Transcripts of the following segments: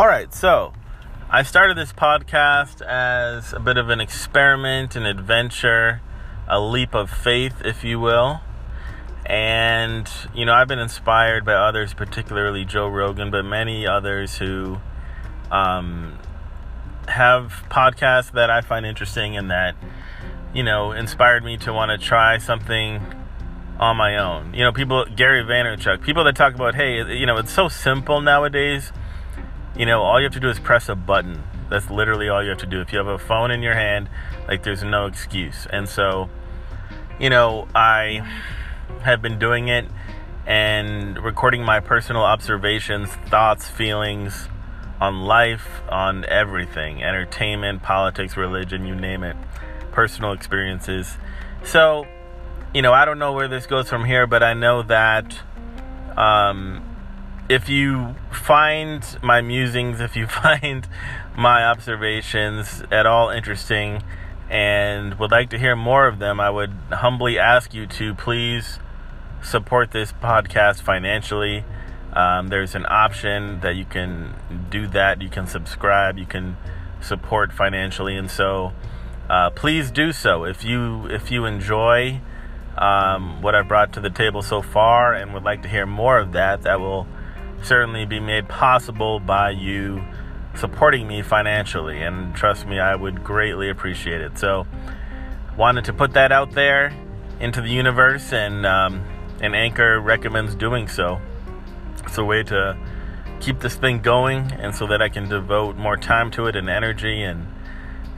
All right, so I started this podcast as a bit of an experiment, an adventure, a leap of faith, if you will. And, you know, I've been inspired by others, particularly Joe Rogan, but many others who um, have podcasts that I find interesting and that, you know, inspired me to want to try something on my own. You know, people, Gary Vaynerchuk, people that talk about, hey, you know, it's so simple nowadays. You know, all you have to do is press a button. That's literally all you have to do. If you have a phone in your hand, like, there's no excuse. And so, you know, I have been doing it and recording my personal observations, thoughts, feelings on life, on everything entertainment, politics, religion, you name it, personal experiences. So, you know, I don't know where this goes from here, but I know that um, if you find my musings, if you find my observations at all interesting and would like to hear more of them, I would humbly ask you to please support this podcast financially. Um, there's an option that you can do that. You can subscribe. You can support financially, and so uh, please do so if you if you enjoy um, what I've brought to the table so far and would like to hear more of that. That will certainly be made possible by you supporting me financially, and trust me, I would greatly appreciate it. So, wanted to put that out there into the universe, and um, and Anchor recommends doing so. It's a way to keep this thing going, and so that I can devote more time to it and energy, and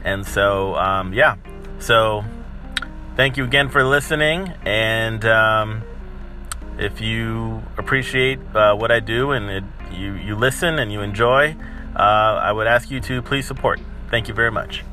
and so um, yeah. So thank you again for listening, and um, if you appreciate uh, what I do and it, you you listen and you enjoy, uh, I would ask you to please support. Thank you very much.